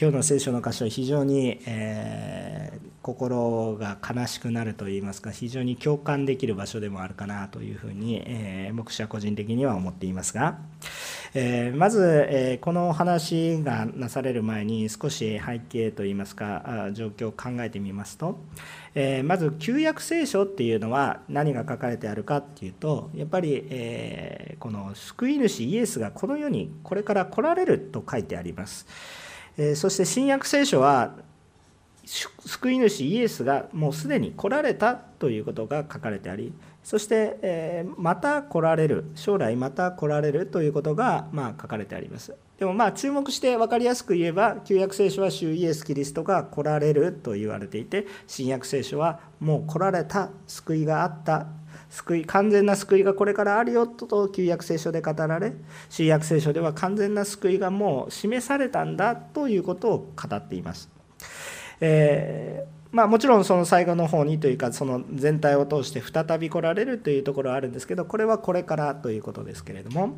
今日の聖書の箇所は非常に、えー、心が悲しくなるといいますか非常に共感できる場所でもあるかなというふうに、えー、牧師は個人的には思っていますが、えー、まず、えこの話がなされる前に少し背景といいますか状況を考えてみますと、えまず旧約聖書っていうのは何が書かれてあるかっていうとやっぱり、えこの救い主イエスがこの世にこれから来られると書いてあります。えそして新約聖書は救い主イエスがもうすでに来られたということが書かれてありそして、えまた来られる将来また来られるということが、まあ、書かれてあります。でもまあ注目して分かりやすく言えば旧約聖書は主イエス・キリストが来られると言われていて新約聖書はもう来られた救いがあった救い完全な救いがこれからあるよと旧約聖書で語られ新約聖書では完全な救いがもう示されたんだということを語っています。えーまあ、もちろんその最後の方にというかその全体を通して再び来られるというところはあるんですけどこれはこれからということですけれども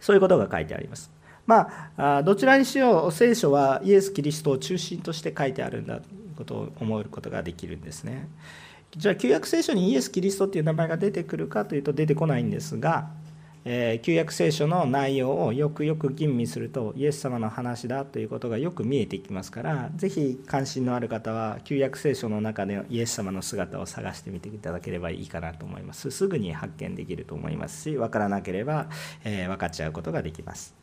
そういうことが書いてあります。まあ、どちらにしよう聖書はイエス・キリストを中心として書いてあるんだということを思うことができるんですね。じゃあ旧約聖書にイエス・キリストっていう名前が出てくるかというと出てこないんですが、えー、旧約聖書の内容をよくよく吟味するとイエス様の話だということがよく見えてきますからぜひ関心のある方は旧約聖書の中でイエス様の姿を探してみていただければいいかなと思いますすぐに発見できると思いますし分からなければ、えー、分かっちゃうことができます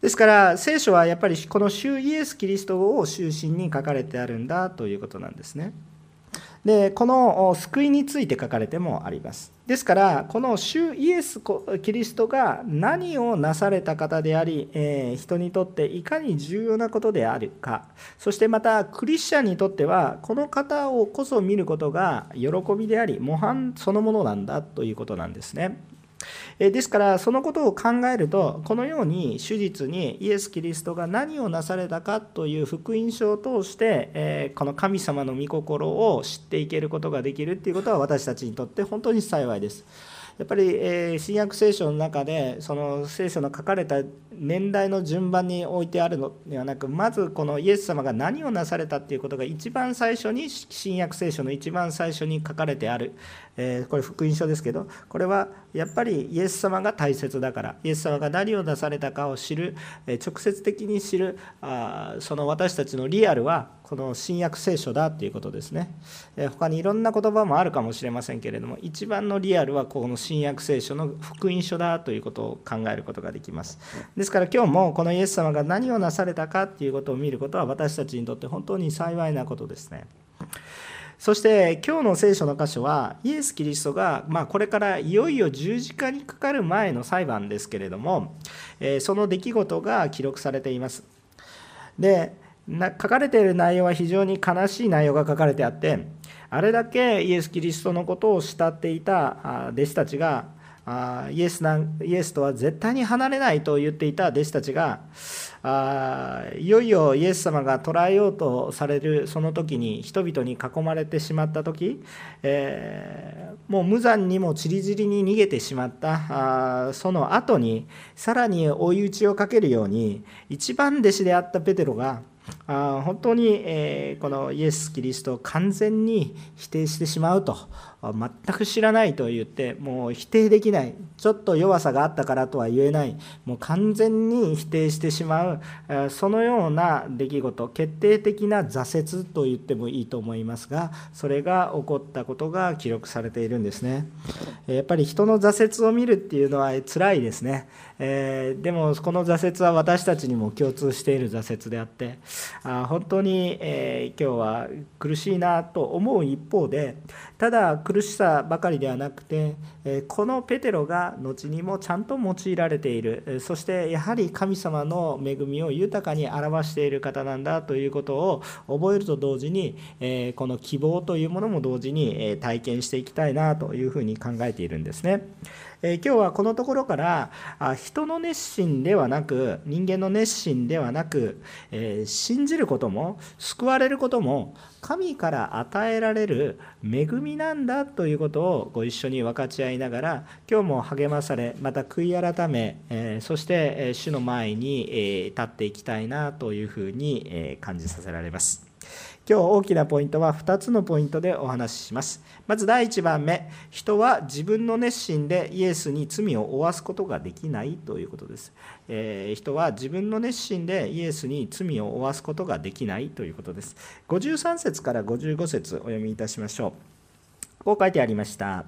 ですから聖書はやっぱりこの主イエス・キリストを中心に書かれてあるんだということなんですね。でこの救いについて書かれてもあります。ですからこの主イエス・キリストが何をなされた方であり、え、人にとっていかに重要なことであるか。そしてまたクリスチャンにとってはこの方をこそ見ることが喜びであり模範そのものなんだということなんですね。えですからそのことを考えるとこのように手術にイエス・キリストが何をなされたかという福音書を通してえこの神様の御心を知っていけることができるっていうことは私たちにとって本当に幸いです。やっぱり、え新約聖書の中でその聖書の書かれた年代の順番に置いてあるのではなくまずこのイエス様が何をなされたっていうことが一番最初に新約聖書の一番最初に書かれてある、えこれ福音書ですけどこれはやっぱりイエス様が大切だからイエス様が何をなされたかを知る直接的に知るあその私たちのリアルはこの新約聖書だということですね。他にいろんな言葉もあるかもしれませんけれども一番のリアルはこの新約聖書の福音書だということを考えることができます。ですから今日もこのイエス様が何をなされたかということを見ることは私たちにとって本当に幸いなことですね。そして今日の聖書の箇所はイエス・キリストが、まあ、これからいよいよ十字架にかかる前の裁判ですけれども、えその出来事が記録されています。で書かれている内容は非常に悲しい内容が書かれてあってあれだけイエス・キリストのことを慕っていた弟子たちがイエスなイエスとは絶対に離れないと言っていた弟子たちがあいよいよイエス様が捕らえようとされるその時に人々に囲まれてしまった時、えー、もう無残にも散り散りに逃げてしまったあその後にさらに追い打ちをかけるように一番弟子であったペテロがあ本当に、えー、このイエス・キリストを完全に否定してしまうと全く知らないと言ってもう否定できない。ちょっと弱さがあったからとは言えない。もう完全に否定してしまうそのような出来事。決定的な挫折と言ってもいいと思いますがそれが起こったことが記録されているんですね。やっぱり人の挫折を見るっていうのは辛いですね。えー、でもこの挫折は私たちにも共通している挫折であってあ本当に、えー、今日は苦しいなと思う一方でただ苦苦しさばかりではなくて、このペテロが後にもちゃんと用いられているそしてやはり神様の恵みを豊かに表している方なんだということを覚えると同時に、この希望というものも同時に体験していきたいなというふうに考えているんですね。え今日はこのところからあ人の熱心ではなく人間の熱心ではなく、え信じることも救われることも神から与えられる恵みなんだということをご一緒に分かち合いながら今日も励まされまた悔い改め、えそして主の前に、え立っていきたいなというふうに、え感じさせられます。今日大きなポイントは2つのポイントでお話しします。まず第1番目、人は自分の熱心でイエスに罪を負わすことができないということです。えー、人は自分の熱心でイエスに罪を負わすことができないということです。53節から55節お読みいたしましょう。こう書いてありました。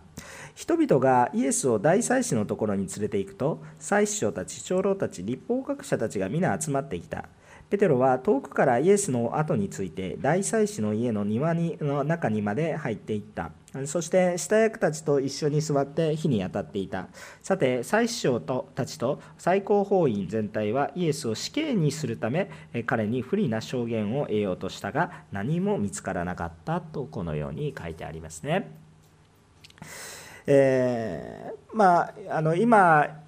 人々がイエスを大祭司のところに連れて行くと、祭司長たち、長老たち、立法学者たちが皆集まってきた。ペテロは遠くからイエスの後について大祭司の家の庭にの中にまで入っていったそして下役たちと一緒に座って火に当たっていたさて祭司長とたちと最高法院全体はイエスを死刑にするため彼に不利な証言を得ようとしたが何も見つからなかったとこのように書いてありますね。えー、まあ、あの今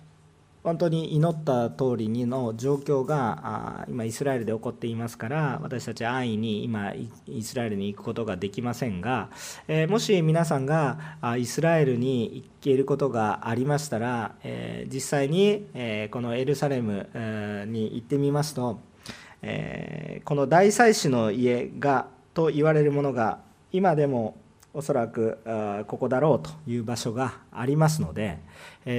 本当に祈った通りにの状況が今イスラエルで起こっていますから私たちは安易に今イスラエルに行くことができませんが、えもし皆さんがイスラエルに行けることがありましたら、え実際に、えこのエルサレムに行ってみますと、えこの大祭司の家がと言われるものが今でもおそらくここだろうという場所がありますので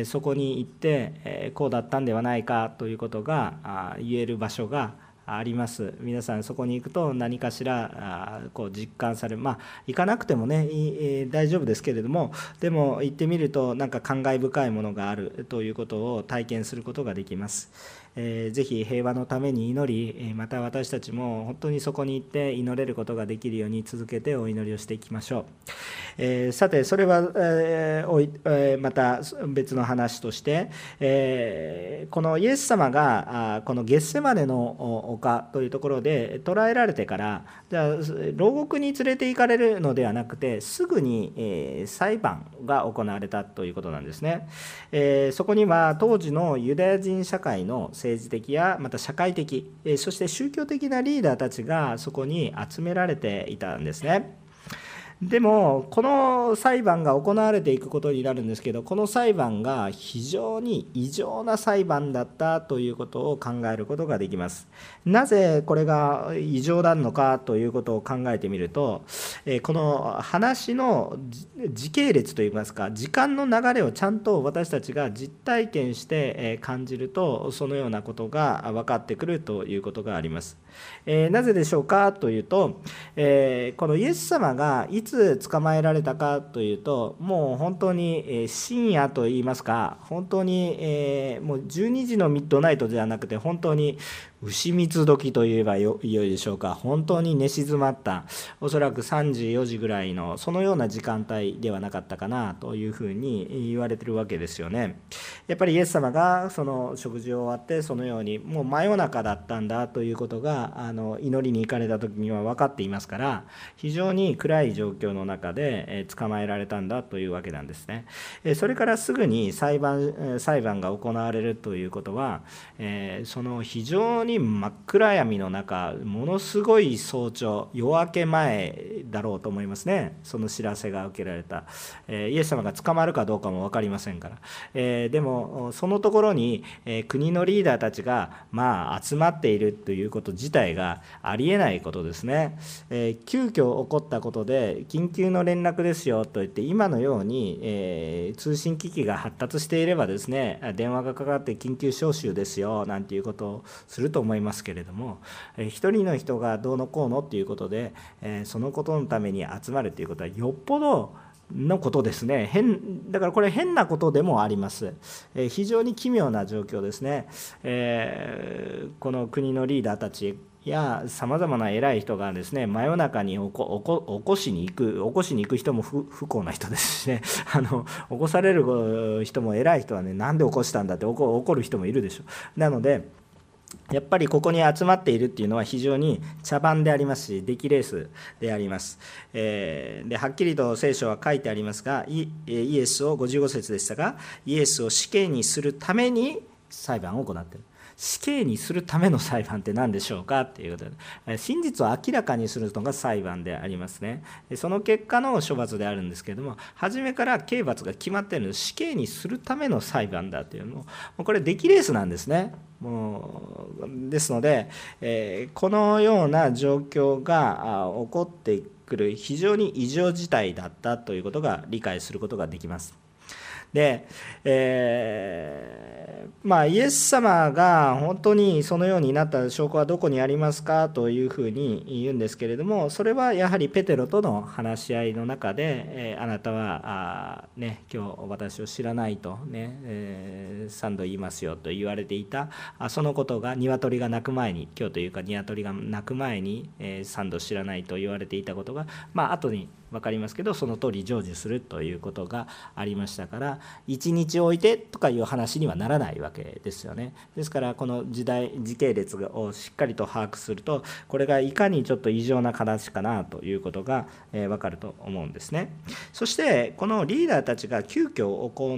そこに行ってこうだったんではないかということが言える場所があります皆さんそこに行くと何かしらこう実感されるまあ行かなくてもね大丈夫ですけれどもでも行ってみるとなんか感慨深いものがあるということを体験することができます。えー、ぜひ平和のために祈りまた私たちも本当にそこに行って祈れることができるように続けてお祈りをしていきましょう、えー、さてそれは、えーえ、また別の話として、え、このイエス様があこのゲッセマネの丘というところで捕らえられてからじゃあ牢獄に連れて行かれるのではなくてすぐに、えー、裁判が行われたということなんですね、えー、そこには当時のユダヤ人社会の政治的やまた社会的えそして宗教的なリーダーたちがそこに集められていたんですね。でもこの裁判が行われていくことになるんですけどこの裁判が非常に異常な裁判だったということを考えることができます。なぜこれが異常なのかということを考えてみるとこの話の時系列といいますか時間の流れをちゃんと私たちが実体験して感じるとそのようなことが分かってくるということがあります。えなぜでしょうかというとえこのイエス様がいつ捕まえられたかというともう本当に深夜といいますか本当に、えもう12時のミッドナイトではなくて本当に牛三つ時といえばよいよいでしょうか。本当に寝静まった。おそらく3時4時ぐらいのそのような時間帯ではなかったかなというふうに言われてるわけですよね。やっぱりイエス様がその食事を終わってそのようにもう真夜中だったんだということがあの祈りに行かれた時には分かっていますから非常に暗い状況の中で捕まえられたんだというわけなんですね。それからすぐに裁判裁判が行われるということはその非常にに真っ暗闇の中ものすごい早朝夜明け前だろうと思いますね。その知らせが受けられた、えー、イエス様が捕まるかどうかも分かりませんから、えー、でもそのところに、えー、国のリーダーたちがまあ集まっているということ自体がありえないことですね、えー、急遽起こったことで緊急の連絡ですよと言って今のように、え通信機器が発達していればですね電話がかかって緊急招集ですよなんていうことをするとと思いますけれども、えー、一人の人がどうのこうのっていうことで、えー、そのことのために集まるということはよっぽどのことですね。変だからこれ変なことでもあります、えー、非常に奇妙な状況ですね、えー、この国のリーダーたちやさまざまな偉い人がですね真夜中に起こ起こしに行く起こしに行く人も不幸な人ですしね。あの起こされる人も偉い人はねなんで起こしたんだって怒る人もいるでしょ。うなのでやっぱりここに集まっているっていうのは非常に茶番でありますし、出来レースであります。えー、ではっきりと聖書は書いてありますが、イエスを55節でしたが、イエスを死刑にするために裁判を行っている。死刑にするための裁判って何でしょうかっていうことで真実を明らかにするのが裁判でありますねその結果の処罰であるんですけれども初めから刑罰が決まっているの死刑にするための裁判だというのもこれ出来レースなんですねですので、え、このような状況が起こってくる非常に異常事態だったということが理解することができます。で、えー、まあ、イエス様が本当にそのようになった証拠はどこにありますかというふうに言うんですけれどもそれはやはりペテロとの話し合いの中で、えー、あなたはあ、ね、今日私を知らないとね、えー、3度言いますよと言われていた。あそのことが鶏が鳴く前に今日というか鶏が鳴く前に、えー、3度知らないと言われていたことがまあ後に分かりますけどその通り成就するということがありましたから1日置いてとかいう話にはならないわけですよね。ですからこの時代時系列をしっかりと把握するとこれがいかにちょっと異常な形かなということが分かると思うんですね。そしてこのリーダーたちが急遽行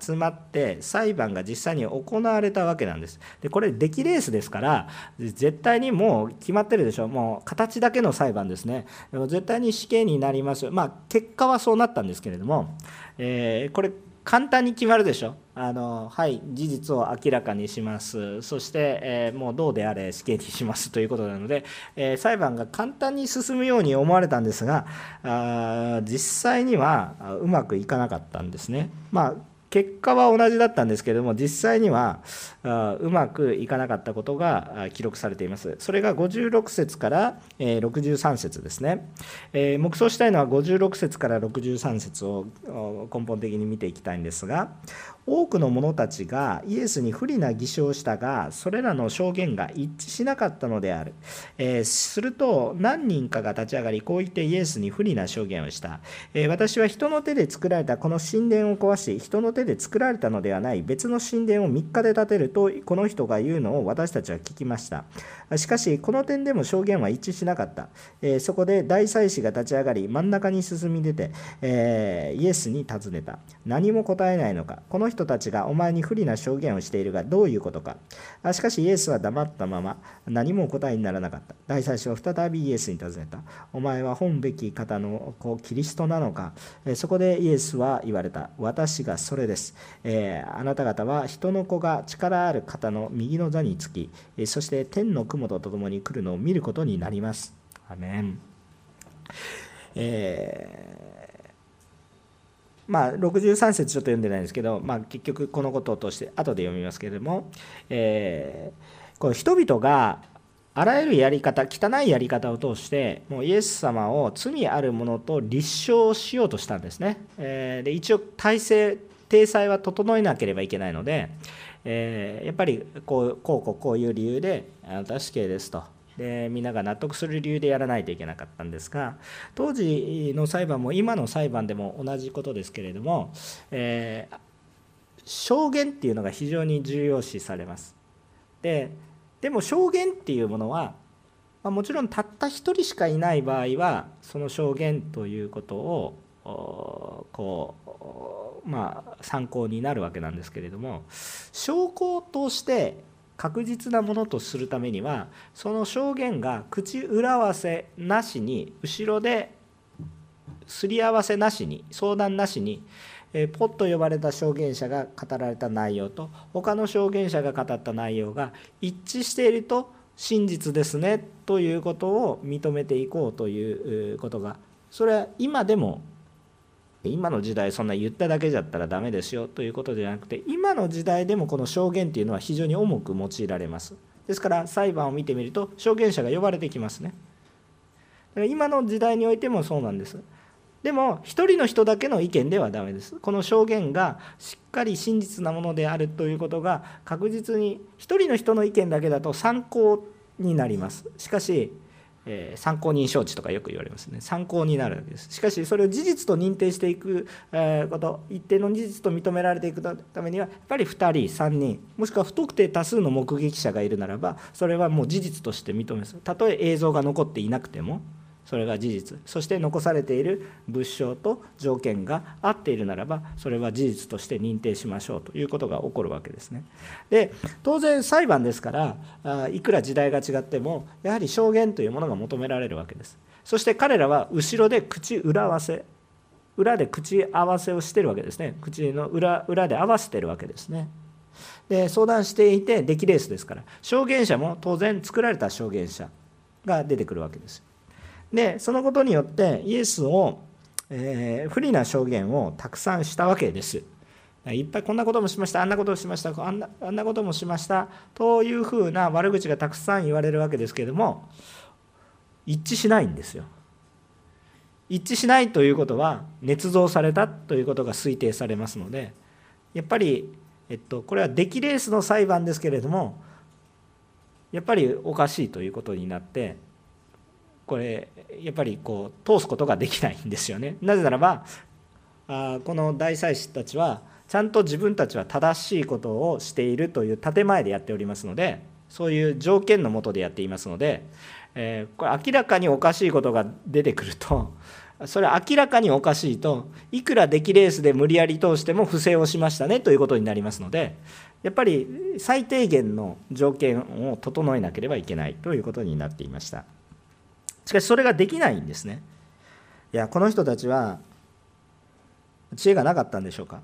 集まって裁判が実際に行われたわけなんです。でこれ出来レースですから絶対にもう決まってるでしょもう形だけの裁判ですね。絶対に死刑になります。まあ結果はそうなったんですけれども、えー、これ簡単に決まるでしょあのはい事実を明らかにします。そして、えー、もうどうであれ死刑にします。ということなので、えー、裁判が簡単に進むように思われたんですがあ実際にはうまくいかなかったんですね。まあ結果は同じだったんですけれども実際にはうまくいかなかったことが記録されています。それが56節から63節ですね。目想したいのは56節から63節を根本的に見ていきたいんですが多くの者たちがイエスに不利な偽証をしたがそれらの証言が一致しなかったのである、えー、すると何人かが立ち上がりこう言ってイエスに不利な証言をした、えー、私は人の手で作られたこの神殿を壊し人の手で作られたのではない。別の神殿を3日で建てるとこの人が言うのを私たちは聞きました。しかしこの点でも証言は一致しなかった、えー、そこで大祭司が立ち上がり真ん中に進み出て、えイエスに尋ねた。何も答えないのか。この人たちがお前に不利な証言をしているがどういうことか。しかしイエスは黙ったまま何も答えにならなかった。大祭司は再びイエスに尋ねた。お前は本べき方の子キリストなのか。そこでイエスは言われた。私がそれです、えー、あなた方は人の子が力ある方の右の座につきそして天の雲とともに来るのを見ることになります。アメン。えーまあ、63節ちょっと読んでないんですけど、まあ、結局このことを通して後で読みますけれども、えー、この人々があらゆるやり方汚いやり方を通してもうイエス様を罪あるものと立証しようとしたんですね。えー、で一応体制体裁は整えなければいけないので、えー、やっぱりこうこうこうこういう理由であなた死刑ですとでみんなが納得する理由でやらないといけなかったんですが当時の裁判も今の裁判でも同じことですけれども、えー、証言っていうのが非常に重要視されます。ででも証言っていうものは、まあ、もちろんたった一人しかいない場合はその証言ということをこうまあ参考になるわけなんですけれども証拠として確実なものとするためにはその証言が口裏合わせなしに後ろですり合わせなしに相談なしにポッと呼ばれた証言者が語られた内容と他の証言者が語った内容が一致していると真実ですねということを認めていこうということがそれは今でも今の時代そんな言っただけじゃったらダメですよということではなくて今の時代でもこの証言っていうのは非常に重く用いられます。ですから裁判を見てみると証言者が呼ばれてきますね。だから今の時代においてもそうなんです。でも一人の人だけの意見ではダメです。この証言がしっかり真実なものであるということが確実に一人の人の意見だけだと参考になります。しかしえー、参考人招致とかよく言われますね。参考になるわけです。しかしそれを事実と認定していく、えー、こと一定の事実と認められていくためにはやっぱり2人3人もしくは不特定多数の目撃者がいるならばそれはもう事実として認めます。たとえ映像が残っていなくてもそれが事実。そして残されている物証と条件が合っているならばそれは事実として認定しましょうということが起こるわけですね。で当然裁判ですからいくら時代が違ってもやはり証言というものが求められるわけです。そして彼らは後ろで口裏合わせ裏で口合わせをしてるわけですね。口の裏裏で合わせてるわけですね。で相談していて出来レースですから証言者も当然作られた証言者が出てくるわけです。でそのことによってイエスを、えー、不利な証言をたくさんしたわけです。いっぱいこんなこともしましたあんなこともしましたあんなあんなこともしましたというふうな悪口がたくさん言われるわけですけれども一致しないんですよ。一致しないということは捏造されたということが推定されますのでやっぱり、えっと、これは出来レースの裁判ですけれどもやっぱりおかしいということになってこれやっぱりこう通すことができないんですよね。なぜならばあこの大祭司たちはちゃんと自分たちは正しいことをしているという建前でやっておりますのでそういう条件のもとでやっていますので、えー、これ明らかにおかしいことが出てくるとそれ明らかにおかしいといくら出来レースで無理やり通しても不正をしましたねということになりますのでやっぱり最低限の条件を整えなければいけないということになっていました。しかしそれができないんですね。いやこの人たちは知恵がなかったんでしょうか。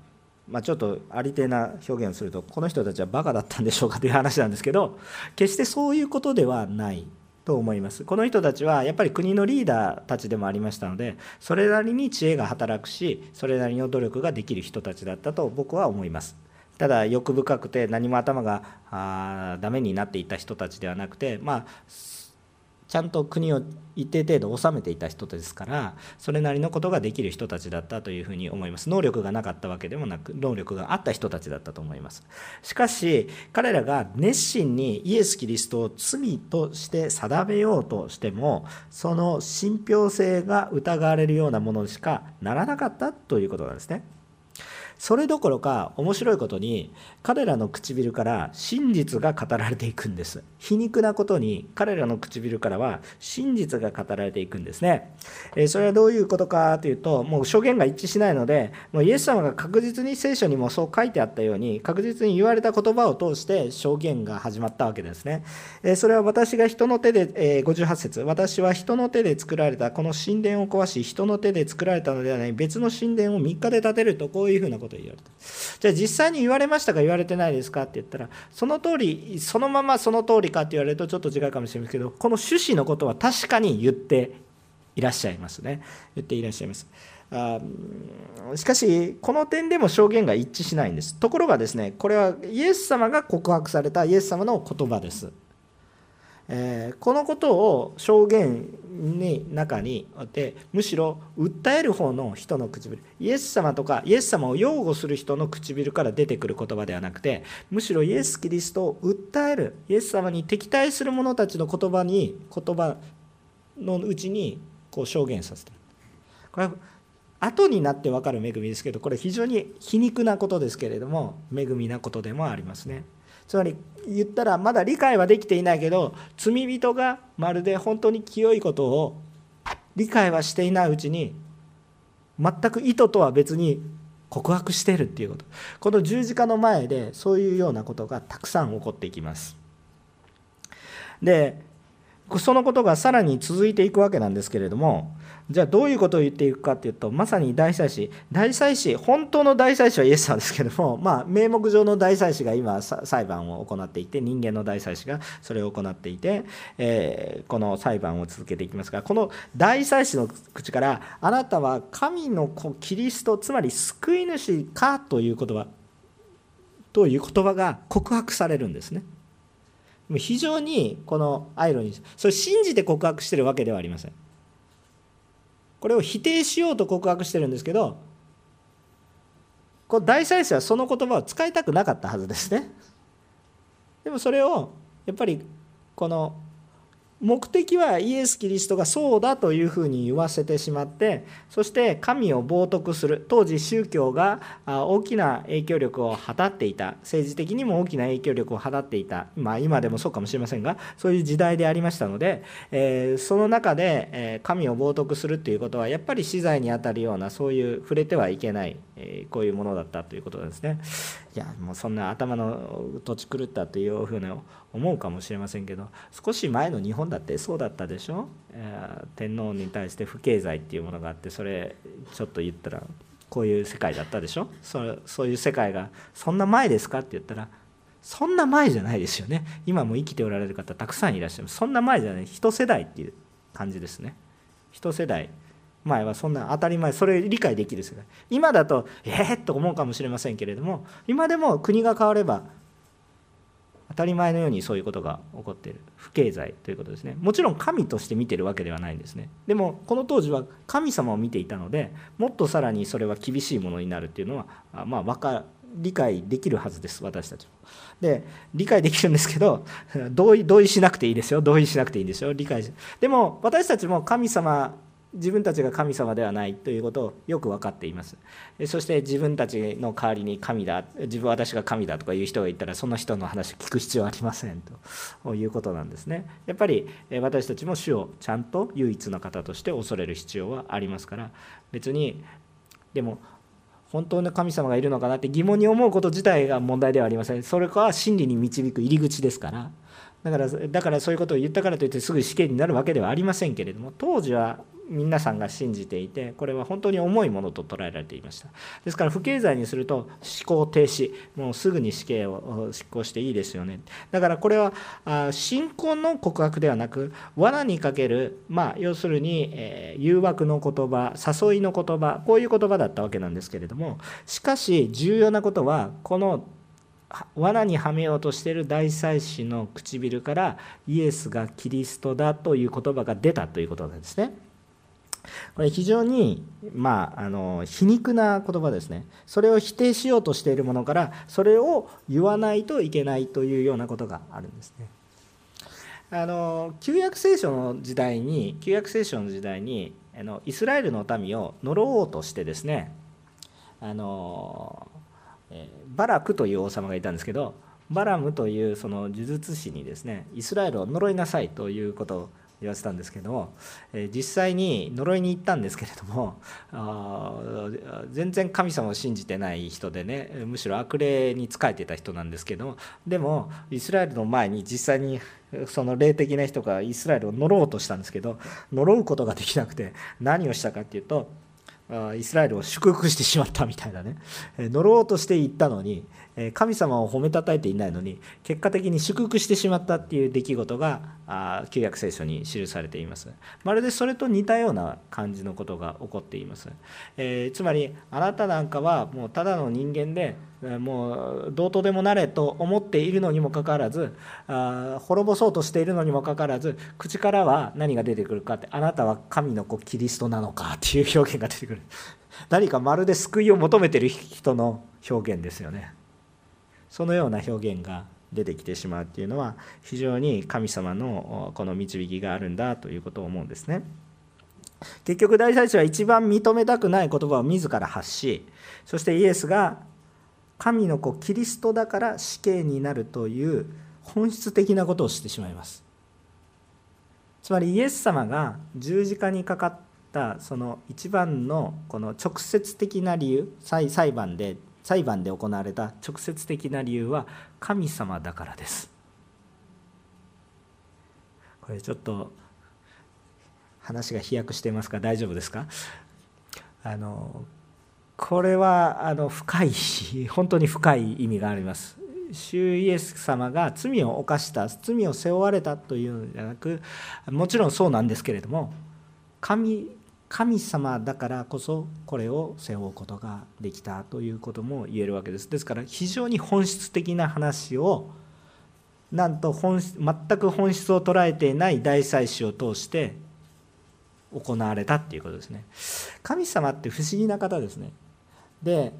まあ、ちょっとありていな表現をするとこの人たちはバカだったんでしょうかという話なんですけど決してそういうことではないと思います。この人たちはやっぱり国のリーダーたちでもありましたのでそれなりに知恵が働くしそれなりの努力ができる人たちだったと僕は思います。ただ欲深くて何も頭があダメになっていた人たちではなくてまあちゃんと国を一定程度治めていた人ですからそれなりのことができる人たちだったというふうに思います。能力がなかったわけでもなく能力があった人たちだったと思います。しかし彼らが熱心にイエス・キリストを罪として定めようとしてもその信憑性が疑われるようなものしかならなかったということなんですね。それどころか面白いことに彼らの唇から真実が語られていくんです。皮肉なことに彼らの唇からは真実が語られていくんですね。それはどういうことかというともう証言が一致しないのでもうイエス様が確実に聖書にもそう書いてあったように確実に言われた言葉を通して証言が始まったわけですね。それは私が人の手で58節。私は人の手で作られたこの神殿を壊し人の手で作られたのではない別の神殿を3日で建てるとこういうふうなことを言われたじゃあ実際に言われましたか言われてないですかって言ったらその通りそのままその通りかって言われるとちょっと違うかもしれませんけどこの趣旨のことは確かに言っていらっしゃいますね。言っていらっしゃいます。あしかしこの点でも証言が一致しないんです。ところがですねこれはイエス様が告白されたイエス様の言葉です。えー、このことを証言に中にあってむしろ訴える方の人の唇イエス様とかイエス様を擁護する人の唇から出てくる言葉ではなくてむしろイエス・キリストを訴えるイエス様に敵対する者たちの言葉に言葉のうちにこう証言させたこれは後になって分かる恵みですけどこれ非常に皮肉なことですけれども恵みなことでもありますね。つまり言ったらまだ理解はできていないけど罪人がまるで本当に清いことを理解はしていないうちに全く意図とは別に告白しているっていうこと。この十字架の前でそういうようなことがたくさん起こっていきます。でそのことがさらに続いていくわけなんですけれどもじゃあどういうことを言っていくかっていうとまさに大祭司大祭司本当の大祭司はイエスなんですけども、まあ、名目上の大祭司が今裁判を行っていて人間の大祭司がそれを行っていて、えー、この裁判を続けていきますがこの大祭司の口からあなたは神の子キリストつまり救い主かという言葉という言葉が告白されるんですね。非常にこのアイロニーそれ信じて告白しているわけではありません。これを否定しようと告白してるんですけどこの大祭司はその言葉を使いたくなかったはずですね。でもそれをやっぱりこの目的はイエス・キリストがそうだというふうに言わせてしまってそして神を冒涜する当時宗教が大きな影響力を果たっていた。政治的にも大きな影響力を果っていた、まあ、今でもそうかもしれませんがそういう時代でありましたので、えー、その中で、神を冒涜するということはやっぱり死罪にあたるようなそういう触れてはいけない、えこういうものだったということですね。いやもうそんな頭の土地狂ったというふうに思うかもしれませんけど少し前の日本だってそうだったでしょ、えー、天皇に対して不敬罪っていうものがあってそれちょっと言ったらこういう世界だったでしょ？そそういう世界がそんな前ですかって言ったらそんな前じゃないですよね。今も生きておられる方たくさんいらっしゃるそんな前じゃない。一世代っていう感じですね。一世代。前はそんな当たり前それ理解できる世界今だとええー、と思うかもしれませんけれども今でも国が変われば当たり前のようにそういうことが起こっている。不敬罪ということですね。もちろん神として見てるわけではないんですね。でもこの当時は神様を見ていたのでもっとさらにそれは厳しいものになるっていうのはまあ分か理解できるはずです私たちもで理解できるんですけど同意同意しなくていいですよ。同意しなくていいんですよ。理解しでも私たちも神様自分たちが神様ではないということをよく分かっています。そして自分たちの代わりに神だ自分私が神だとかいう人がいたらその人の話を聞く必要はありませんということなんですね。やっぱり私たちも主をちゃんと唯一の方として恐れる必要はありますから。別にでも本当の神様がいるのかなって疑問に思うこと自体が問題ではありません。それか真理に導く入り口ですから。だからだからそういうことを言ったからといってすぐ死刑になるわけではありませんけれども当時は皆さんが信じていてこれは本当に重いものと捉えられていました。ですから不敬罪にすると思考停止。もうすぐに死刑を執行していいですよね。だからこれは信仰の告白ではなく罠にかけるまあ要するに、え誘惑の言葉誘いの言葉こういう言葉だったわけなんですけれどもしかし重要なことはこの罠にはめようとしている大祭司の唇からイエスがキリストだという言葉が出たということなんですね。これ非常に、まあ、あの皮肉な言葉ですね。それを否定しようとしているものからそれを言わないといけないというようなことがあるんですね。あの旧約聖書の時代に旧約聖書の時代にあのイスラエルの民を呪おうとしてですねあのバラクという王様がいたんですけどバラムというその呪術師にですねイスラエルを呪いなさいということを言わせたんですけども、え実際に呪いに行ったんですけれどもあ全然神様を信じてない人でねむしろ悪霊に仕えてた人なんですけどもでもイスラエルの前に実際にその霊的な人がイスラエルを呪おうとしたんですけど呪うことができなくて何をしたかっていうとイスラエルを祝福してしまったみたいなね呪おうとして行ったのに神様を褒めたたえていないのに結果的に祝福してしまったっていう出来事が旧約聖書に記されています。まるでそれと似たような感じのことが起こっています、えー、つまりあなたなんかはもうただの人間でもうどうとでもなれと思っているのにもかかわらずあ滅ぼそうとしているのにもかかわらず口からは何が出てくるかってあなたは神の子キリストなのかっていう表現が出てくる。何かまるで救いを求めてる人の表現ですよね。そのような表現が出てきてしまうっていうのは非常に神様のこの導きがあるんだということを思うんですね。結局大祭司は一番認めたくない言葉を自ら発しそしてイエスが神の子キリストだから死刑になるという本質的なことをしてしまいますつまりイエス様が十字架にかかったその一番のこの直接的な理由裁判で裁判で行われた直接的な理由は神様だからです。これちょっと話が飛躍していますか？大丈夫ですか？あのこれはあの深い本当に深い意味があります。主イエス様が罪を犯した罪を背負われたというのではなくもちろんそうなんですけれども神神様だからこそこれを背負うことができたということも言えるわけです。ですから非常に本質的な話をなんと本全く本質を捉えていない大祭司を通して行われたっていうことですね。神様って不思議な方ですね。で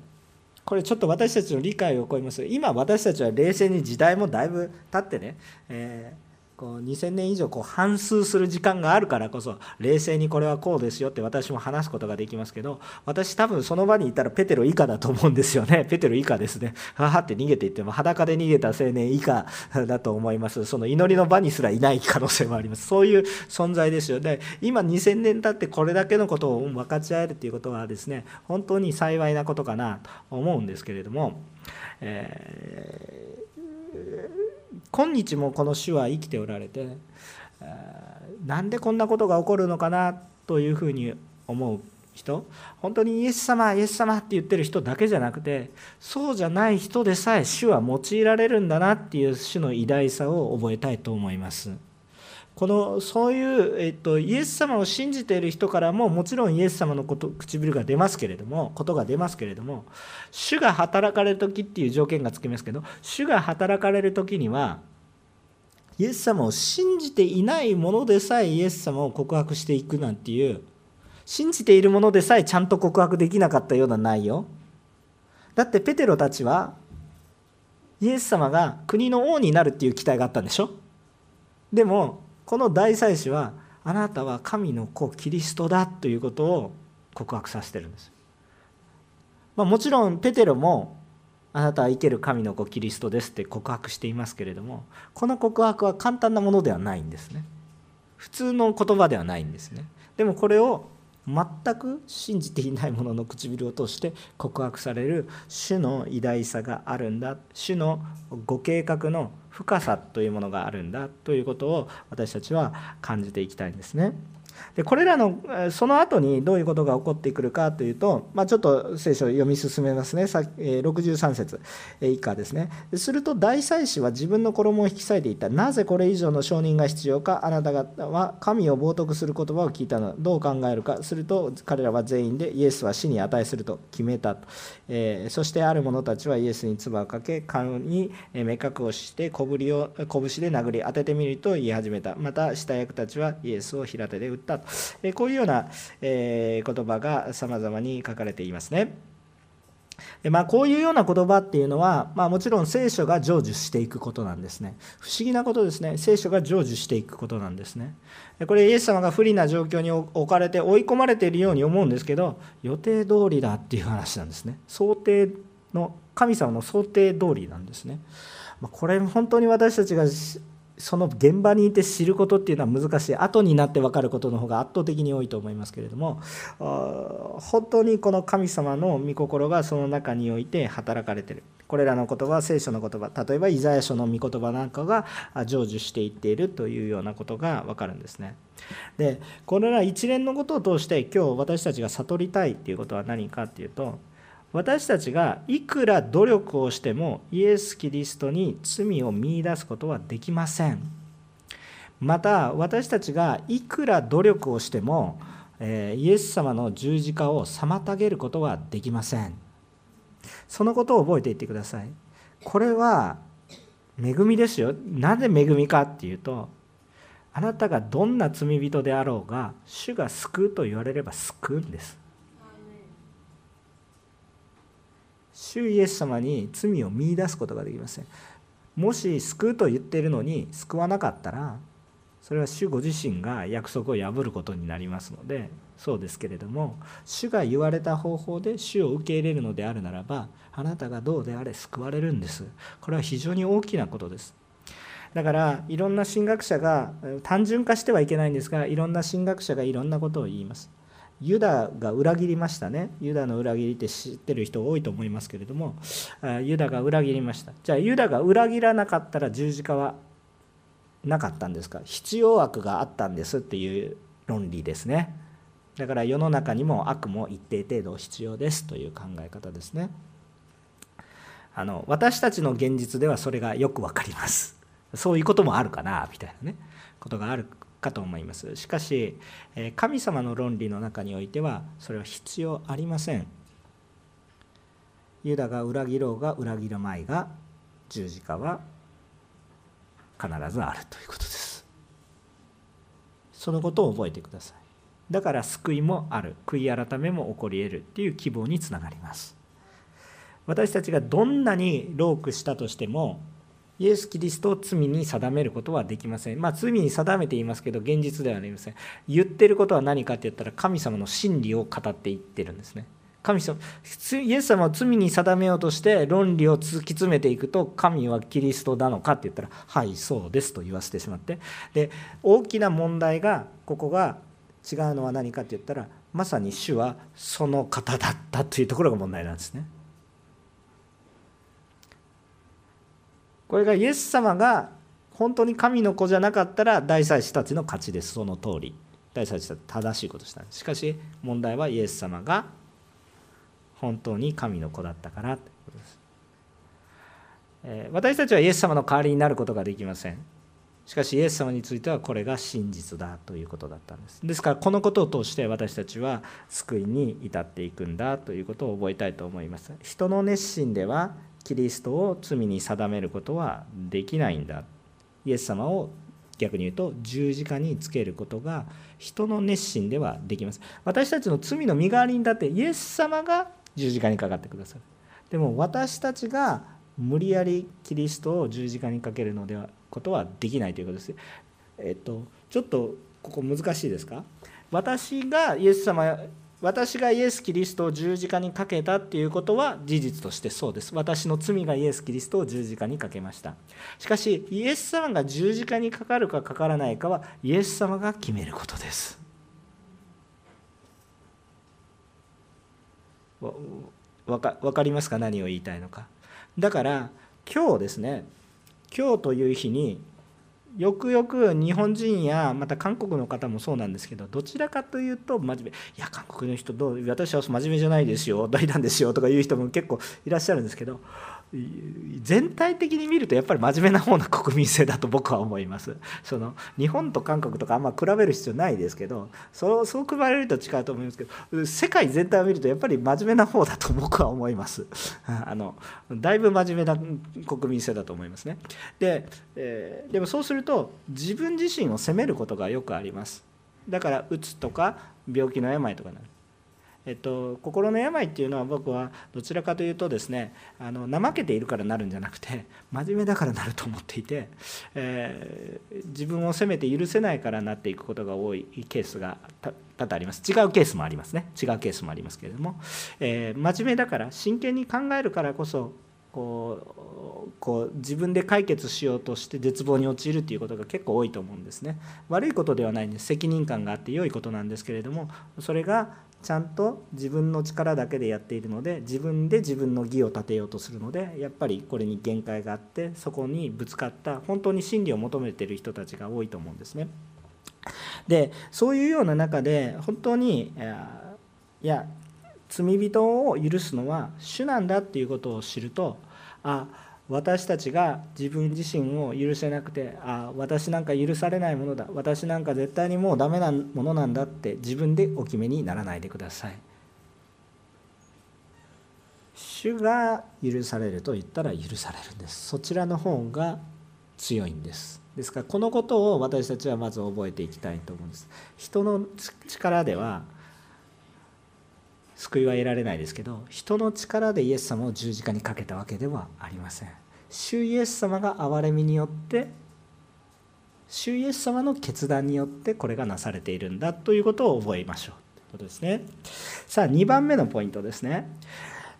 これちょっと私たちの理解を超えます。今私たちは冷静に時代もだいぶ経ってね、えーこう2000年以上こう反数する時間があるからこそ冷静にこれはこうですよって私も話すことができますけど私多分その場にいたらペテロ以下だと思うんですよね。ペテロ以下ですね。ははって逃げていっても裸で逃げた青年以下だと思います。その祈りの場にすらいない可能性もあります。そういう存在ですよ。で今2000年経ってこれだけのことを分かち合えるっていうことはですね本当に幸いなことかなと思うんですけれども、えー今日もこの主は生きておられてなんでこんなことが起こるのかなというふうに思う人本当にイエス様イエス様って言ってる人だけじゃなくてそうじゃない人でさえ主は用いられるんだなっていう主の偉大さを覚えたいと思います。このそういう、えっと、イエス様を信じている人からももちろんイエス様のこと唇が出ますけれどもことが出ますけれども主が働かれる時っていう条件がつきますけど主が働かれる時にはイエス様を信じていないものでさえイエス様を告白していくなんていう信じているものでさえちゃんと告白できなかったような内容。だってペテロたちはイエス様が国の王になるっていう期待があったんでしょ？でもこの大祭司はあなたは神の子キリストだということを告白させてるんです、まあ、もちろんペテロもあなたは生ける神の子キリストですって告白していますけれどもこの告白は簡単なものではないんですね。普通の言葉ではないんですね。でもこれを全く信じていない者の唇を通して告白される主の偉大さがあるんだ主のご計画の深さというものがあるんだということを私たちは感じていきたいんですね。でこれらのその後にどういうことが起こってくるかというと、まあ、ちょっと聖書を読み進めますね。63節以下ですね。すると大祭司は自分の衣を引き裂いていった。なぜこれ以上の証人が必要かあなた方は神を冒涜する言葉を聞いたのどう考えるか。すると彼らは全員でイエスは死に値すると決めた。と、えー、そしてある者たちはイエスに唾をかけ顔に目隠をして小ぶりを拳で殴り当ててみると言い始めた。また下役たちはイエスを平手で打った。と、えこういうような、え言葉がさまざまに書かれていますね。まあ、こういうような言葉っていうのは、まあ、もちろん聖書が成就していくことなんですね。不思議なことですね。聖書が成就していくことなんですね。これイエス様が不利な状況に置かれて追い込まれているように思うんですけど予定通りだっていう話なんですね。想定の神様の想定通りなんですね。これ本当に私たちがその現場にいて知ることっていうのは難しい。後になって分かることの方が圧倒的に多いと思いますけれども。本当にこの神様の御心がその中において働かれてる。これらの言葉は聖書の言葉例えばイザヤ書の御言葉なんかが成就していっているというようなことが分かるんですね。でこれら一連のことを通して今日私たちが悟りたいっていうことは何かっていうと私たちがいくら努力をしてもイエス・キリストに罪を見いだすことはできません。また私たちがいくら努力をしてもイエス様の十字架を妨げることはできません。そのことを覚えていってください。これは恵みですよ。なぜ恵みかっていうとあなたがどんな罪人であろうが主が救うと言われれば救うんです。主イエス様に罪を見いだすことができません。もし救うと言っているのに救わなかったらそれは主ご自身が約束を破ることになりますのでそうですけれども主が言われた方法で主を受け入れるのであるならばあなたがどうであれ救われるんです。これは非常に大きなことです。だからいろんな神学者が単純化してはいけないんですがいろんな神学者がいろんなことを言います。ユダが裏切りましたね。ユダの裏切りって知ってる人多いと思いますけれどもユダが裏切りました。じゃあユダが裏切らなかったら十字架はなかったんですか？必要悪があったんですっていう論理ですね。だから世の中にも悪も一定程度必要ですという考え方ですね。あの私たちの現実ではそれがよく分かります。そういうこともあるかなみたいなね。ことがあるかと思います。しかし神様の論理の中においてはそれは必要ありません。ユダが裏切ろうが裏切るまいが十字架は必ずあるということです。そのことを覚えてください。だから救いもある。悔い改めも起こり得るっていう希望につながります。私たちがどんなにロークしたとしてもイエス・キリストを罪に定めることはできません。まあ、罪に定めていますけど、現実ではありません。言ってることは何かって言ったら、神様の真理を語っていってるんですね。神様イエス様を罪に定めようとして論理を突き詰めていくと神はキリストなのかって言ったらはいそうですと言わせてしまってで大きな問題がここが違うのは何かって言ったらまさに主はその方だったというところが問題なんですね。これがイエス様が本当に神の子じゃなかったら大祭司たちの勝ちです。その通り。大祭司たち正しいことしたしかし問題はイエス様が本当に神の子だったから。ということです、え私たちはイエス様の代わりになることができません。しかしイエス様についてはこれが真実だということだったんです。ですからこのことを通して私たちは救いに至っていくんだということを覚えたいと思います。人の熱心ではキリストを罪に定めることはできないんだ。イエス様を逆に言うと十字架につけることが人の熱心ではできます。私たちの罪の身代わりにだってイエス様が十字架にかかってくださる。でも私たちが無理やりキリストを十字架にかけるのではことはできないということです。えっとちょっとここ難しいですか？私がイエス様私がイエス・キリストを十字架にかけたっていうことは事実としてそうです。私の罪がイエス・キリストを十字架にかけました。しかし、イエス様が十字架にかかるかかからないかはイエス様が決めることです。わかかりますか？何を言いたいのか。だから今日ですね今日という日によくよく日本人やまた韓国の方もそうなんですけどどちらかというと真面目。いや韓国の人どう私は真面目じゃないですよ。大胆ですよ。とか言う人も結構いらっしゃるんですけど全体的に見るとやっぱり真面目な方の国民性だと僕は思います。その日本と韓国とかあんま比べる必要ないですけどそうそう比べると違うと思いますけど世界全体を見るとやっぱり真面目な方だと僕は思います。あのだいぶ真面目な国民性だと思いますね。で,、えー、でもそうすると自分自身を責めることがよくあります。だからうつとか病気の病とかなる。えっと、心の病っていうのは僕はどちらかというとですねあの怠けているからなるんじゃなくて真面目だからなると思っていて、えー、自分を責めて許せないからなっていくことが多いケースが多々あります。違うケースもありますね。違うケースもありますけれども、えー、真面目だから真剣に考えるからこそこうこう自分で解決しようとして絶望に陥るということが結構多いと思うんですね。悪いことではないんです。責任感があって良いことなんですけれどもそれがちゃんと自分の力だけでやっているので自分で自分の義を立てようとするのでやっぱりこれに限界があってそこにぶつかった本当に真理を求めてる人たちが多いと思うんですね。でそういうような中で本当にいや罪人を許すのは主なんだっていうことを知るとあ私たちが自分自身を許せなくてあ私なんか許されないものだ私なんか絶対にもうダメなものなんだって自分でお決めにならないでください。主が許されると言ったら許されるんです。そちらの方が強いんです。ですからこのことを私たちはまず覚えていきたいと思うんです。人の力では救いは得られないですけど人の力でイエス様を十字架にかけたわけではありません。主イエス様が憐れみによって主イエス様の決断によってこれがなされているんだということを覚えましょうということですね。さあ2番目のポイントですね。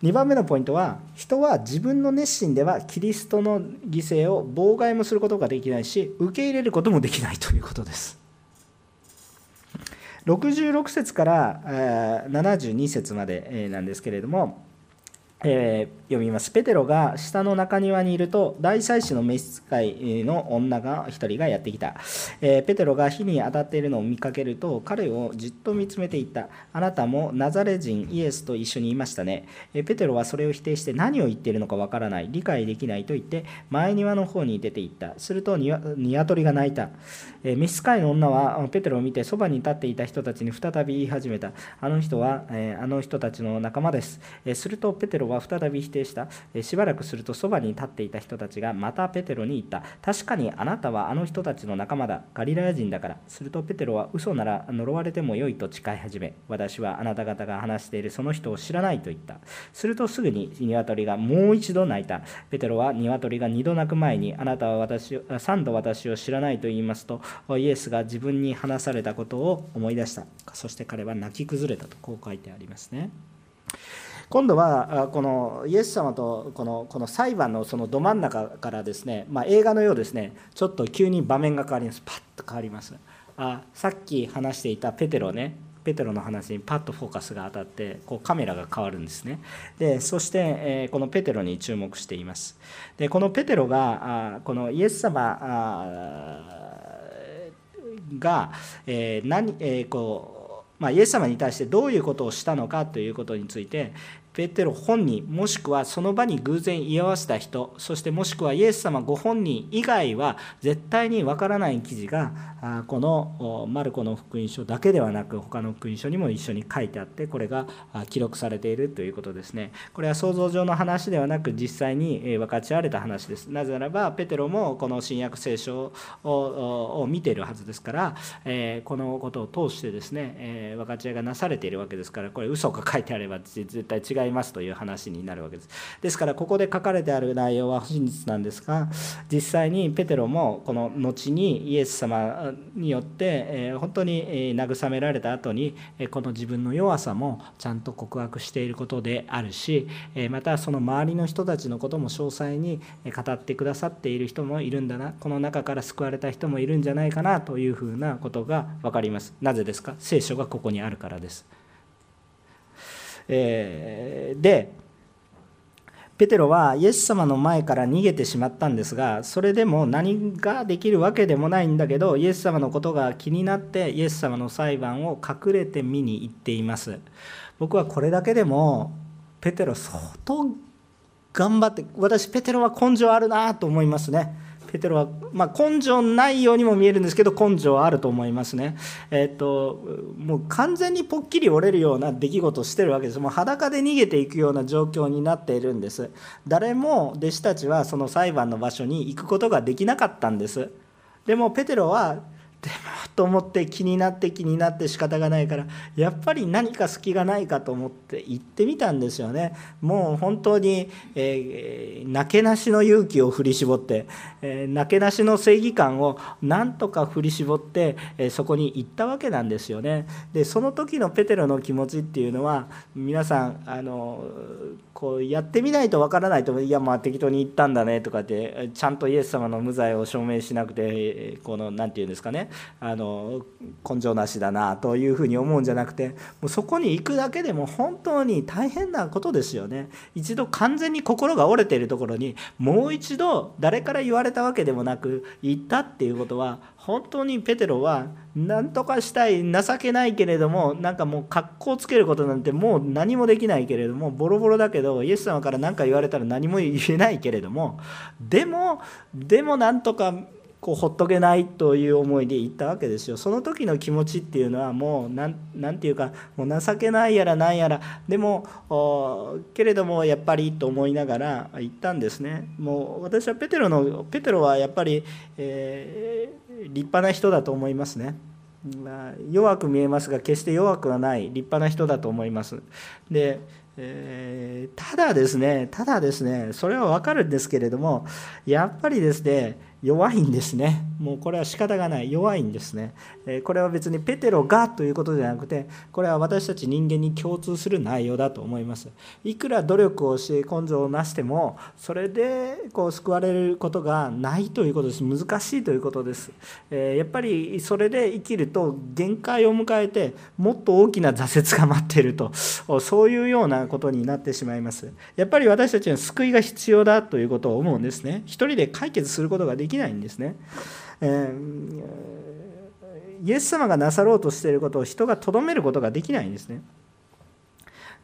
2番目のポイントは人は自分の熱心ではキリストの犠牲を妨害もすることができないし受け入れることもできないということです。66節から72節までなんですけれどもえー、読みます。ペテロが下の中庭にいると、大祭司の召使いの女が一人がやってきた、えー、ペテロが火に当たっているのを見かけると、彼をじっと見つめていった。あなたもナザレ人イエスと一緒にいましたね。えー、ペテロはそれを否定して何を言っているのかわからない、理解できないと言って、前庭の方に出て行った。すると鶏が鳴いた。え召使いの女はペテロを見て、そばに立っていた人たちに再び言い始めた。あの人は、えあの人たちの仲間です。えするとペテロロは再び否定した。しばらくするとそばに立っていた人たちがまたペテロに言った。確かにあなたはあの人たちの仲間だ。ガリラヤ人だから。するとペテロは嘘なら呪われてもよいと誓い始め私はあなた方が話している。その人を知らないと言った。するとすぐに鶏がもう一度鳴いた。ペテロは鶏が二度鳴く前にあなたは私三度私を知らないと言いますとイエスが自分に話されたことを思い出した。そして彼は泣き崩れたとこう書いてありますね。今度はこのイエス様とこのこの裁判のそのど真ん中からですね、まあ、映画のようですねちょっと急に場面が変わります。パッと変わります。あさっき話していたペテロねペテロの話にパッとフォーカスが当たってこうカメラが変わるんですね。でそして、えこのペテロに注目しています。でこのペテロがあこのイエス様が、え、何、え、こうまあ、イエス様に対してどういうことをしたのかということについてペテロ本人もしくはその場に偶然居合わせた人そしてもしくはイエス様ご本人以外は絶対にわからない記事がこのマルコの福音書だけではなく他の福音書にも一緒に書いてあってこれが記録されているということですね。これは想像上の話ではなく実際に分かち合われた話です。なぜならばペテロもこの新約聖書を見ているはずですからこのことを通してですね分かち合いがなされているわけですからこれ嘘が書いてあれば絶対違いいますという話になるわけです。ですからここで書かれてある内容は真実なんですが実際にペテロもこの後にイエス様によって本当に慰められた後にこの自分の弱さもちゃんと告白していることであるしまたその周りの人たちのことも詳細に語ってくださっている人もいるんだな。この中から救われた人もいるんじゃないかなというふうなことが分かります。なぜですか？聖書がここにあるからです。えー、でペテロはイエス様の前から逃げてしまったんですがそれでも何ができるわけでもないんだけどイエス様のことが気になってイエス様の裁判を隠れて見に行っています。僕はこれだけでもペテロ相当頑張って私ペテロは根性あるなと思いますね。ペテロは、まあ、根性ないようにも見えるんですけど根性はあると思いますね。えっ、ともう完全にぽっきり折れるような出来事をしてるわけです。もう裸で逃げていくような状況になっているんです。誰も弟子たちはその裁判の場所に行くことができなかったんです。でもペテロはでもと思って気になって気になって仕方がないからやっぱり何か隙がないかと思って行ってみたんですよね。もう本当に、えー、なけなしの勇気を振り絞って、えー、なけなしの正義感をなんとか振り絞って、えー、そこに行ったわけなんですよね。でその時のペテロの気持ちっていうのは皆さんあのこうやってみないとわからないといやまあ適当に言ったんだねとかってちゃんとイエス様の無罪を証明しなくてこの何て言うんですかね。あの根性なしだなというふうに思うんじゃなくてもうそこに行くだけでも本当に大変なことですよね。一度完全に心が折れているところにもう一度誰から言われたわけでもなく行ったっていうことは本当にペテロは何とかしたい情けないけれどもなんかもう格好つけることなんてもう何もできないけれどもボロボロだけどイエス様から何か言われたら何も言えないけれども。でもでもなんとかこうほっとけないという思いで行ったわけですよその時の気持ちっていうのはもう何て言うかもう情けないやらなんやらでもけれどもやっぱりと思いながら行ったんですねもう私はペテロのペテロはやっぱり、えー、立派な人だと思いますね。まあ、弱く見えますが決して弱くはない立派な人だと思います。でえー、ただですね、ただですね、それはわかるんですけれども、やっぱりですね、弱いんですね。もうこれは仕方がない。弱いんですね。これは別にペテロがということではなくて、これは私たち人間に共通する内容だと思います。いくら努力をし、根性をなしても、それでこう救われることがないということです。難しいということです。やっぱりそれで生きると限界を迎えて、もっと大きな挫折が待っていると、そういうようなことになってしまいます。やっぱり私たちは救いが必要だということを思うんですね。一人で解決することができないんですね。えー、イエス様がなさろうとしていることを人がとどめることができないんですね。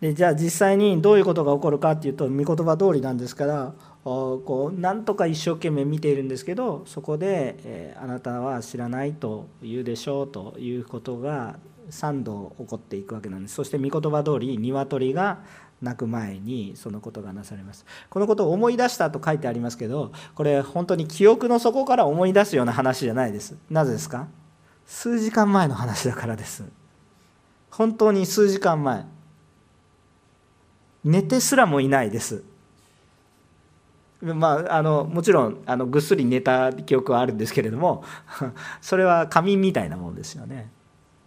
でじゃあ実際にどういうことが起こるかっていうと御言葉通りなんですからこうなんとか一生懸命見ているんですけどそこで、えー、あなたは知らないと言うでしょうということが3度起こっていくわけなんですそして御言葉通り鶏が鳴く前にそのことがなされます。このことを思い出したと書いてありますけどこれ本当に記憶の底から思い出すような話じゃないです。なぜですか？数時間前の話だからです。本当に数時間前。寝てすらもいないです。まあ、あのもちろんあのぐっすり寝た記憶はあるんですけれどもそれは仮眠みたいなものですよね。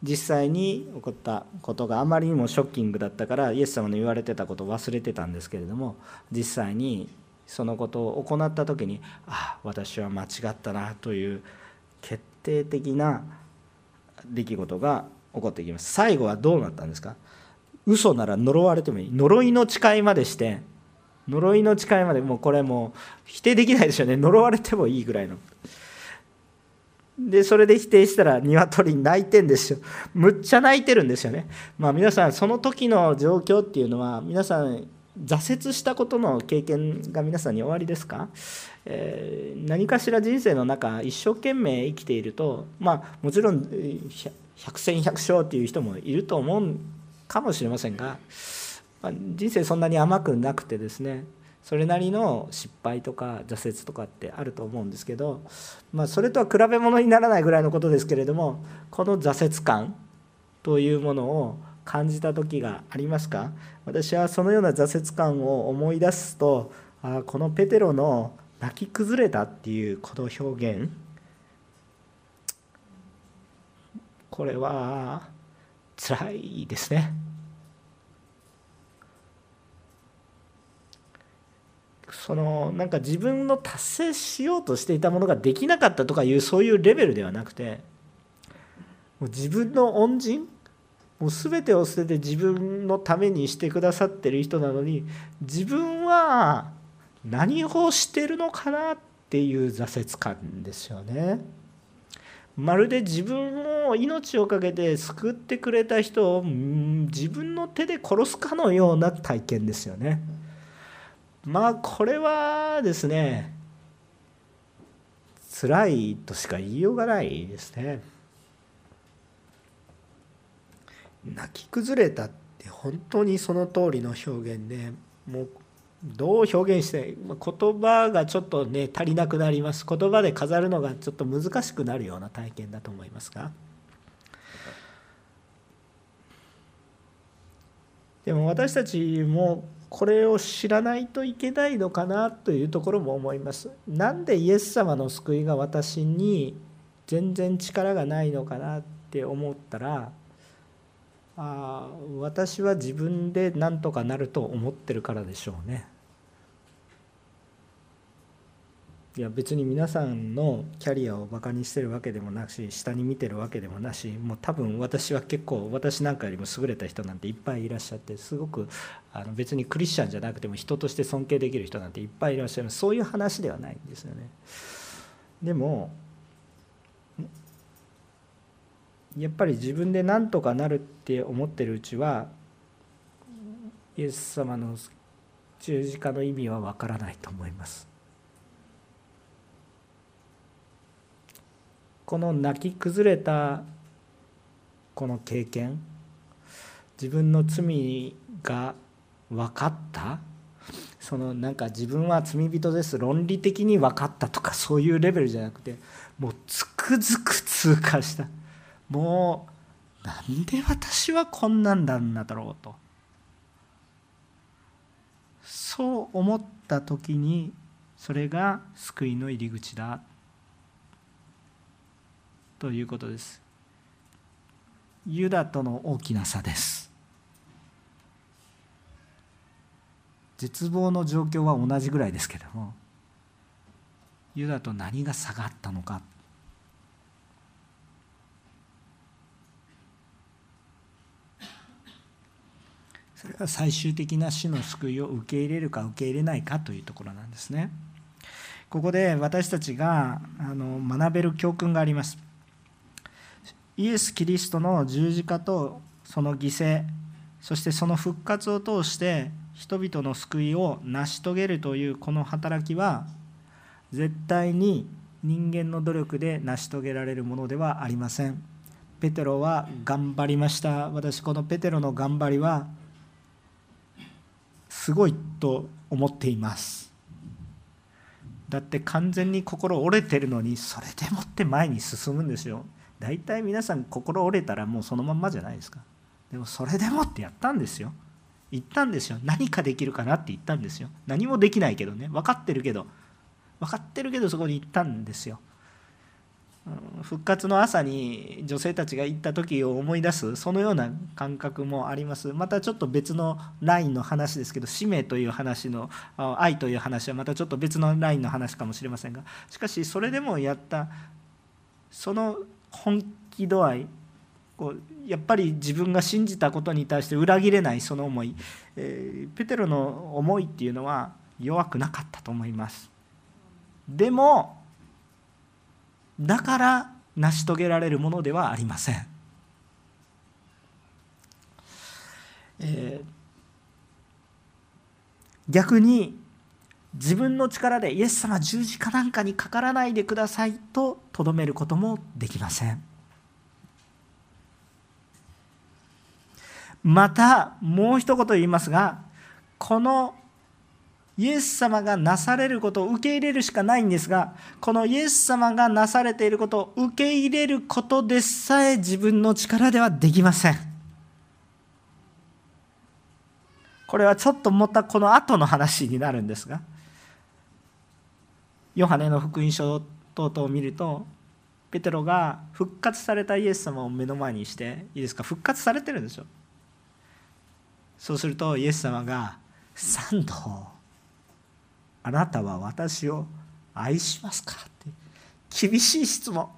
実際に起こったことがあまりにもショッキングだったからイエス様の言われてたことを忘れてたんですけれども実際にそのことを行った時にああ私は間違ったなという決定的な出来事が起こってきます。最後はどうなったんですか？嘘なら呪われてもいい。呪いの誓いまでして呪いの誓いまでもうこれもう否定できないですよね。呪われてもいいぐらいの。でそれで否定したら鶏泣いてんですよ。むっちゃ泣いてるんですよね。まあ皆さんその時の状況っていうのは皆さん挫折したことの経験が皆さんに終わりですか、えー、何かしら人生の中一生懸命生きているとまあもちろん百戦百勝っていう人もいると思うかもしれませんがまあ、人生そんなに甘くなくてですねそれなりの失敗とか挫折とかってあると思うんですけど、まあ、それとは比べ物にならないぐらいのことですけれどもこの挫折感というものを感じた時がありますか？私はそのような挫折感を思い出すとあこのペテロの泣き崩れたっていうこの表現これは辛いですね。そのなんか自分の達成しようとしていたものができなかったとかいうそういうレベルではなくてもう自分の恩人もう全てを捨てて自分のためにしてくださってる人なのに自分は何をしてるのかなっていう挫折感ですよね。まるで自分を命を懸けて救ってくれた人を自分の手で殺すかのような体験ですよね。まあこれはですね辛いとしか言いようがないですね。泣き崩れたって本当にその通りの表現でもうどう表現して言葉がちょっとね足りなくなります。言葉で飾るのがちょっと難しくなるような体験だと思いますが。でも私たちもこれを知らないといけないのかなというところも思います。なんでイエス様の救いが私に全然力がないのかなって思ったらあ私は自分で何とかなると思ってるからでしょうね。いや別に皆さんのキャリアをバカにしてるわけでもなし下に見てるわけでもなしもう多分私は結構私なんかよりも優れた人なんていっぱいいらっしゃってすごくあの別にクリスチャンじゃなくても人として尊敬できる人なんていっぱいいらっしゃいますそういう話ではないんですよね。でもやっぱり自分で何とかなるって思ってるうちはイエス様の十字架の意味はわからないと思います。この泣き崩れたこの経験自分の罪が分かった？そのなんか自分は罪人です論理的に分かったとかそういうレベルじゃなくてもうつくづく通過した。もうなんで私はこんなんだんだろうと。そう思った時にそれが救いの入り口だ。ということですユダとの大きな差です絶望の状況は同じぐらいですけどもユダと何が差があったのかそれは最終的な死の救いを受け入れるか受け入れないかというところなんですね。ここで私たちがあの学べる教訓があります。イエス・キリストの十字架とその犠牲そしてその復活を通して人々の救いを成し遂げるというこの働きは絶対に人間の努力で成し遂げられるものではありません。ペテロは頑張りました。私このペテロの頑張りはすごいと思っています。だって完全に心折れてるのにそれでもって前に進むんですよ。大体皆さん心折れたらもうそのまんまじゃないですか。でもそれでもってやったんですよ。言ったんですよ。何かできるかなって言ったんですよ。何もできないけどね。分かってるけど。分かってるけどそこに行ったんですよ。復活の朝に女性たちが行った時を思い出すそのような感覚もあります。またちょっと別のラインの話ですけど使命という話の愛という話はまたちょっと別のラインの話かもしれませんが。しかしそれでもやったその本気度合いこうやっぱり自分が信じたことに対して裏切れないその思い、えー、ペテロの思いっていうのは弱くなかったと思いますでもだから成し遂げられるものではありません。えー、逆に自分の力でイエス様十字架なんかにかからないでくださいととどめることもできません。またもう一言言いますがこのイエス様がなされることを受け入れるしかないんですがこのイエス様がなされていることを受け入れることでさえ自分の力ではできませんこれはちょっとまたこの後の話になるんですがヨハネの福音書等々を見るとペテロが復活されたイエス様を目の前にしていいですか？復活されてるんですよ。そうするとイエス様が3度あなたは私を愛しますか?」って厳しい質問。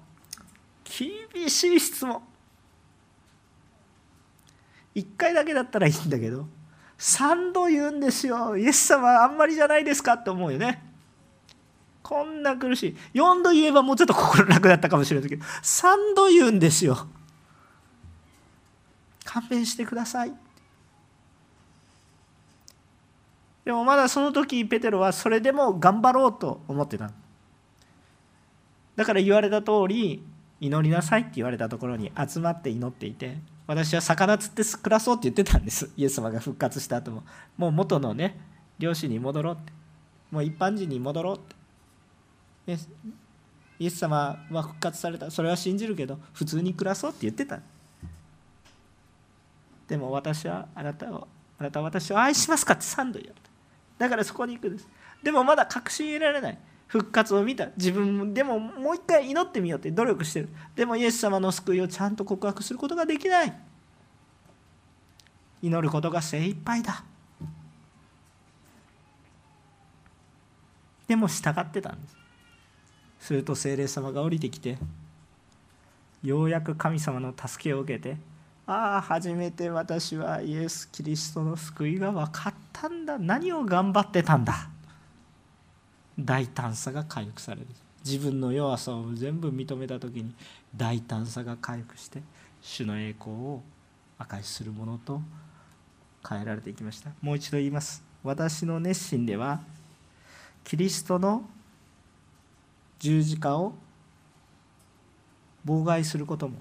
厳しい質問。1回だけだったらいいんだけど3度言うんですよ。イエス様あんまりじゃないですかって思うよね。こんな苦しい。4度言えばもうちょっと心楽だったかもしれないけど3度言うんですよ。勘弁してください。でもまだその時ペテロはそれでも頑張ろうと思ってた。だから言われた通り祈りなさいって言われたところに集まって祈っていて私は魚釣って暮らそうって言ってたんです。イエス様が復活した後も。もう元のね漁師に戻ろうって。もう一般人に戻ろうって、イエス様は復活された。それは信じるけど普通に暮らそうって言ってたでも私はあなたをあなたは私を愛しますかって3度言われた。だからそこに行くんです。でもまだ確信得られない。復活を見た。自分でももう一回祈ってみようって努力してる。でもイエス様の救いをちゃんと告白することができない。祈ることが精一杯だ。でも従ってたんです。すると精霊様が降りてきてようやく神様の助けを受けてああ初めて私はイエス・キリストの救いが分かったんだ。何を頑張ってたんだ大胆さが回復される。自分の弱さを全部認めた時に大胆さが回復して主の栄光を証しするものと変えられていきました。もう一度言います。私の熱心ではキリストの十字架を妨害することも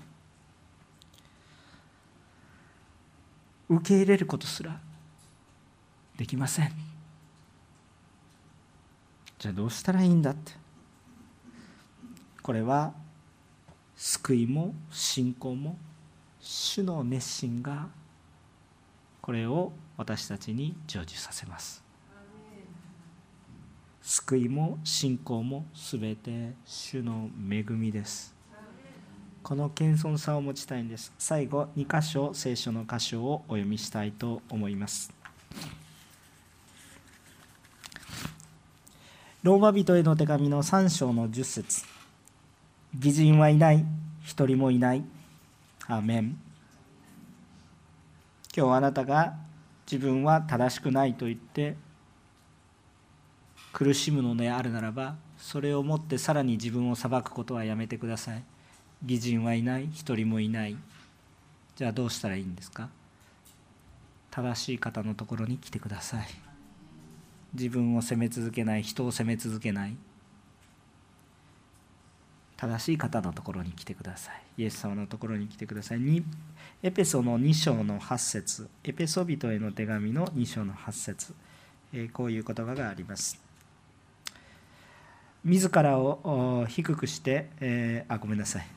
受け入れることすらできません。じゃあどうしたらいいんだって。これは救いも信仰も主の熱心がこれを私たちに成就させます。救いも信仰もすべて主の恵みです。この謙遜さを持ちたいんです。最後2箇所聖書の箇所をお読みしたいと思います。ローマ人への手紙の3章の10節。義人はいない一人もいない。アメン。今日あなたが自分は正しくないと言って苦しむのであるならばそれをもってさらに自分を裁くことはやめてください。義人はいない一人もいない。じゃあどうしたらいいんですか？正しい方のところに来てください。自分を責め続けない人を責め続けない。正しい方のところに来てください。イエス様のところに来てください。エペソの2章の8節。エペソ人への手紙の2章の8節。えこういう言葉があります。自らを低くして、えー、あごめんなさい。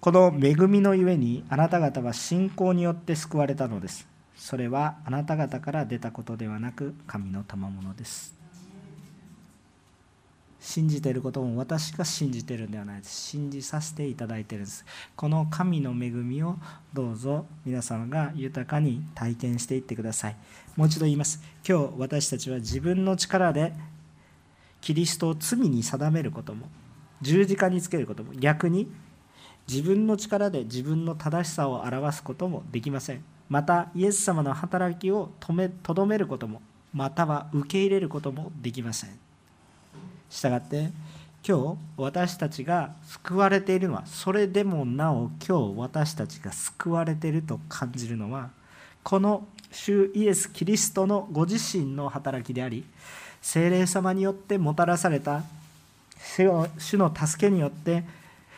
この恵みのゆえにあなた方は信仰によって救われたのです。それはあなた方から出たことではなく神の賜物です。信じていることも私が信じているんではないです。信じさせていただいているんです。この神の恵みをどうぞ皆様が豊かに体験していってください。もう一度言います。今日私たちは自分の力でキリストを罪に定めることも十字架につけることも逆に自分の力で自分の正しさを表すこともできません。またイエス様の働きをとめとどめることもまたは受け入れることもできません。したがって今日私たちが救われているのはそれでもなお今日私たちが救われていると感じるのはこの主イエス・キリストのご自身の働きであり精霊様によってもたらされた主の助けによって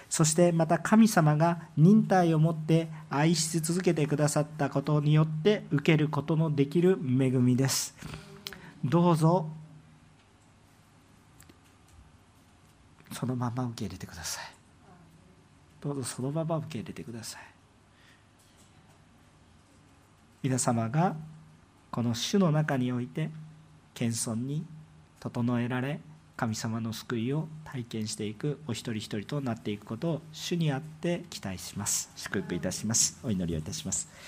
そしてまた神様が忍耐を持って愛し続けてくださったことによって受けることのできる恵みです。どうぞそのまま受け入れてください。どうぞそのまま受け入れてください。皆様がこの主の中において謙遜に整えられ神様の救いを体験していくお一人一人となっていくことを主にあって期待します。祝福いたします。お祈りをいたします。